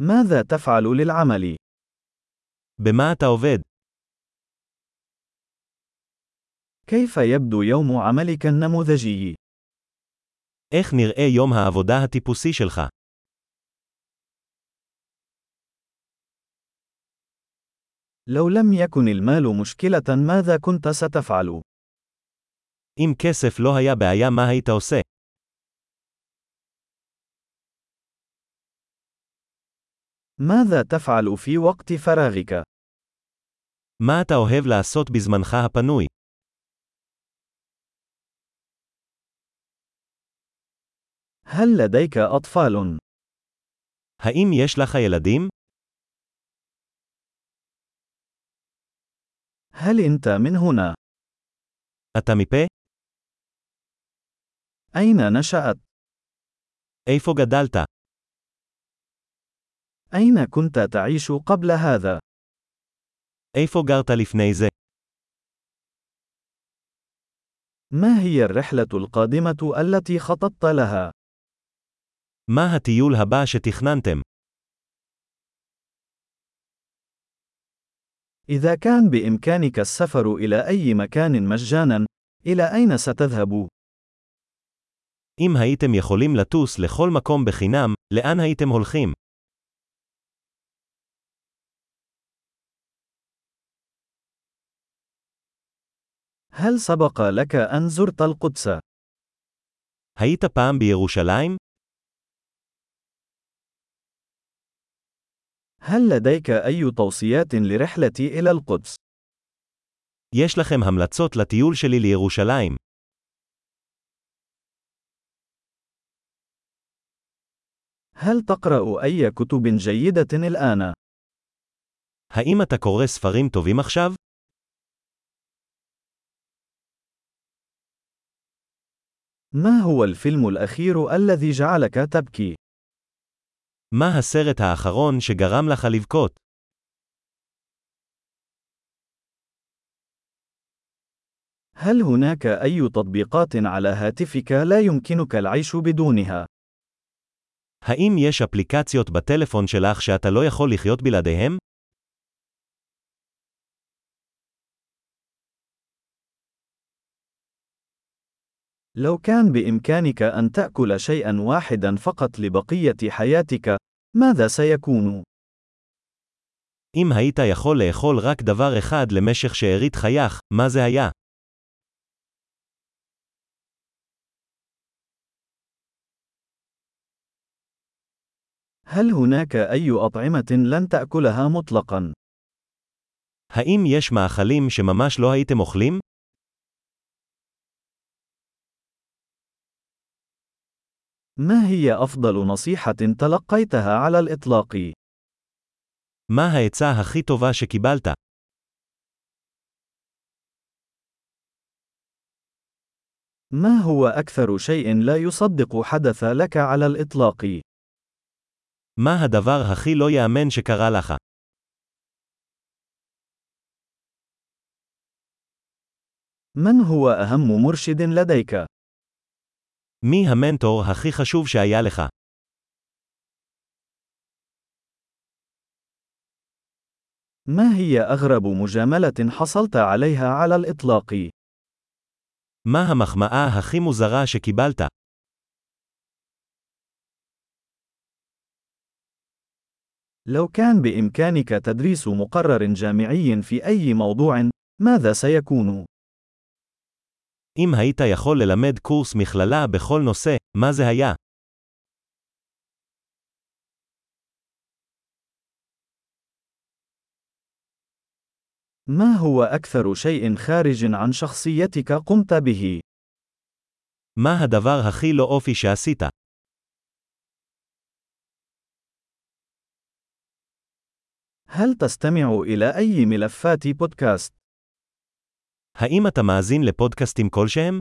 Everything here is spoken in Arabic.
ماذا تفعل للعمل؟ במה אתה עובד? كيف يبدو يوم عملك النموذجي؟ איך נראה יום העבודה הטיפוסי שלך? لو لم يكن المال مشكلة ماذا كنت ستفعل؟ אם כסף לא היה בעיה מה היית עושה? ماذا تفعل في وقت فراغك؟ מה אתה אוהב לעשות בזמנך הפנוי? هل لديك أطفال؟ האם יש לך ילדים? هل أنت من هنا؟ אתה מפה? أين نشأت؟ איפה גדלת? أين كنت تعيش قبل هذا؟ איפה גרת לפני זה? ما هي الرحلة القادمة التي خططت لها؟ מה הטיול הבא שתכננתם? إذا كان بإمكانك السفر إلى أي مكان مجانا، إلى أين ستذهب؟ אם הייתם יכולים לטוס לכל מקום בחינם, לאן הייתם הולכים? هل سبق لك أن زرت القدس؟ היית פעם בירושלים? هل لديك أي توصيات لرحلتي إلى القدس؟ יש לכם המלצות לטיול שלי לירושלים. هل تقرأ أي كتب جيدة الآن؟ האם אתה קורא ספרים טובים עכשיו? ما هو الفيلم الأخير الذي جعلك تبكي؟ מה הסרט האחרון שגרם לך לבכות? هل هناك أي تطبيقات على هاتفك لا يمكنك العيش بدونها؟ האם יש אפליקציות בטלפון שלך שאתה לא יכול לחיות בלעדיהם? لو كان بإمكانك أن تأكل شيئا واحدا فقط لبقية حياتك، ماذا سيكون؟ אם היית יכול לאכול רק דבר אחד למשך שארית חייך, מה זה היה? هل هناك أي أطعمة لن تأكلها مطلقا؟ האם יש מאכלים שממש לא הייתם אוכלים? ما هي أفضل نصيحة تلقيتها على الإطلاق؟ מה העצה הכי טובה שקיבלת? ما هو أكثر شيء لا يصدق حدث لك على الإطلاق؟ מה הדבר הכי לא יאמן שקרה לך? من هو أهم مرشد لديك؟ מי המנטור הכי חשוב שהיה לך? ما هي أغرب مجاملة حصلت عليها على الإطلاق؟ מה המחמאה הכי מוזרה שקיבלת? لو كان بإمكانك تدريس مقرر جامعي في أي موضوع، ماذا سيكون؟ אם היית יכול ללמד קורס מכללה בכל נושא, מה זה היה? ما هو أكثر شيء خارج عن شخصيتك قمت به؟ מה הדבר הכי לא אופי שעשית? هل تستمع إلى أي ملفات بودكاست؟ האם אתה מאזין לפודקאסטים כלשהם?